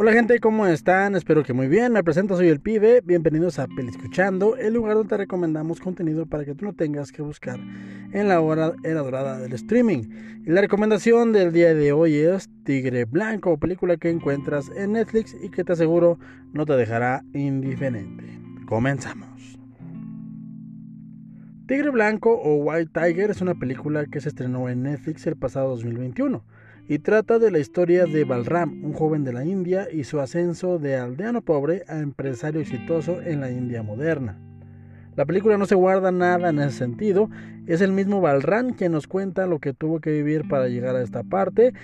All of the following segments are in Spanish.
Hola gente, ¿cómo están? Espero que muy bien. Me presento, soy el pibe. Bienvenidos a Peliscuchando, el lugar donde te recomendamos contenido para que tú no tengas que buscar en la hora dorada del streaming. Y la recomendación del día de hoy es Tigre Blanco, película que encuentras en Netflix y que te aseguro no te dejará indiferente. Comenzamos. Tigre Blanco o White Tiger es una película que se estrenó en Netflix el pasado 2021 y trata de la historia de Balram, un joven de la India y su ascenso de aldeano pobre a empresario exitoso en la India moderna. La película no se guarda nada en ese sentido, es el mismo Balram quien nos cuenta lo que tuvo que vivir para llegar a esta parte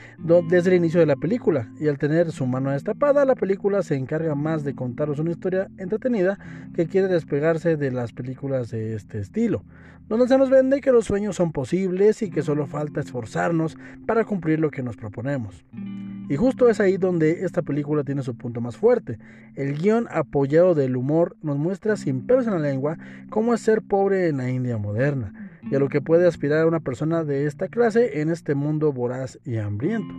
desde el inicio de la película, y al tener su mano destapada, la película se encarga más de contaros una historia entretenida que quiere despegarse de las películas de este estilo donde se nos vende que los sueños son posibles y que solo falta esforzarnos para cumplir lo que nos proponemos. Y justo es ahí donde esta película tiene su punto más fuerte. El guion apoyado del humor nos muestra sin pelos en la lengua cómo es ser pobre en la India moderna y a lo que puede aspirar una persona de esta clase en este mundo voraz y hambriento.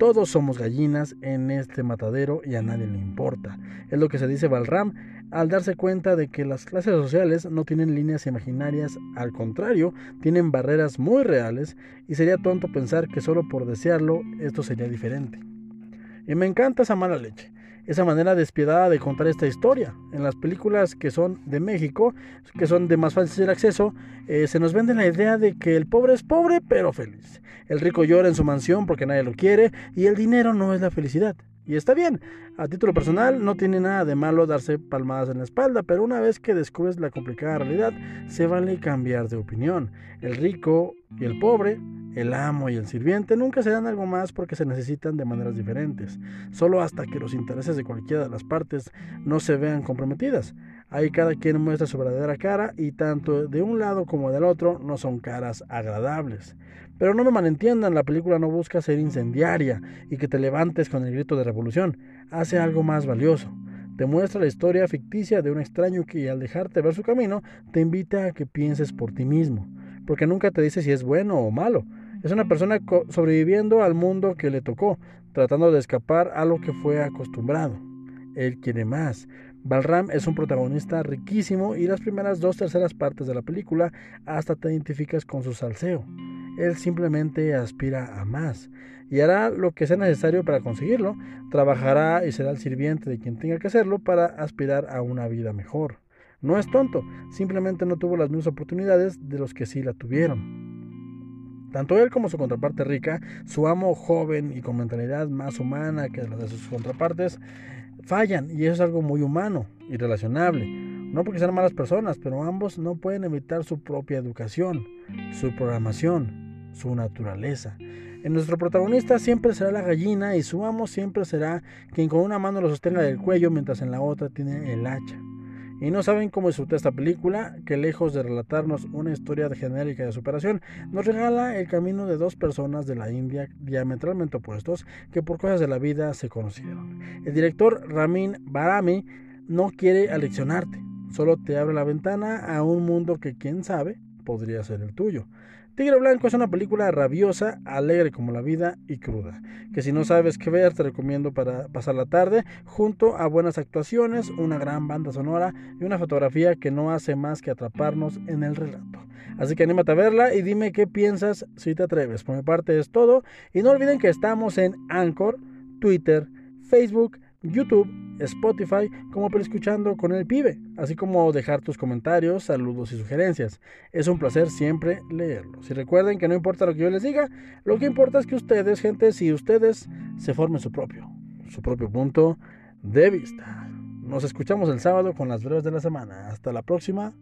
Todos somos gallinas en este matadero y a nadie le importa. Es lo que se dice Balram al darse cuenta de que las clases sociales no tienen líneas imaginarias, al contrario, tienen barreras muy reales y sería tonto pensar que solo por desearlo esto sería diferente. Y me encanta esa mala leche, esa manera despiadada de contar esta historia. En las películas que son de México, que son de más fácil acceso, eh, se nos vende la idea de que el pobre es pobre pero feliz. El rico llora en su mansión porque nadie lo quiere y el dinero no es la felicidad. Y está bien, a título personal no tiene nada de malo darse palmadas en la espalda, pero una vez que descubres la complicada realidad, se vale cambiar de opinión. El rico y el pobre, el amo y el sirviente nunca serán algo más porque se necesitan de maneras diferentes, solo hasta que los intereses de cualquiera de las partes no se vean comprometidas. Ahí cada quien muestra su verdadera cara y tanto de un lado como del otro no son caras agradables. Pero no me malentiendan, la película no busca ser incendiaria y que te levantes con el grito de revolución. Hace algo más valioso. Te muestra la historia ficticia de un extraño que al dejarte ver su camino te invita a que pienses por ti mismo, porque nunca te dice si es bueno o malo. Es una persona sobreviviendo al mundo que le tocó, tratando de escapar a lo que fue acostumbrado. Él quiere más. Balram es un protagonista riquísimo y las primeras dos terceras partes de la película hasta te identificas con su salseo. Él simplemente aspira a más y hará lo que sea necesario para conseguirlo. Trabajará y será el sirviente de quien tenga que hacerlo para aspirar a una vida mejor. No es tonto, simplemente no tuvo las mismas oportunidades de los que sí la tuvieron. Tanto él como su contraparte rica, su amo joven y con mentalidad más humana que la de sus contrapartes, fallan y eso es algo muy humano y relacionable. No porque sean malas personas, pero ambos no pueden evitar su propia educación, su programación, su naturaleza. En nuestro protagonista siempre será la gallina y su amo siempre será quien con una mano lo sostenga del cuello mientras en la otra tiene el hacha. Y no saben cómo disfrutar esta película, que lejos de relatarnos una historia genérica de superación, nos regala el camino de dos personas de la India diametralmente opuestos que por cosas de la vida se conocieron. El director Ramin Barami no quiere aleccionarte, solo te abre la ventana a un mundo que quién sabe podría ser el tuyo. Tigre Blanco es una película rabiosa, alegre como la vida y cruda, que si no sabes qué ver te recomiendo para pasar la tarde, junto a buenas actuaciones, una gran banda sonora y una fotografía que no hace más que atraparnos en el relato. Así que anímate a verla y dime qué piensas si te atreves. Por mi parte es todo y no olviden que estamos en Anchor, Twitter, Facebook, YouTube, Spotify, como por escuchando con el pibe, así como dejar tus comentarios, saludos y sugerencias. Es un placer siempre leerlos. Y recuerden que no importa lo que yo les diga, lo que importa es que ustedes, gente, si ustedes se formen su propio, su propio punto de vista. Nos escuchamos el sábado con las breves de la semana. Hasta la próxima.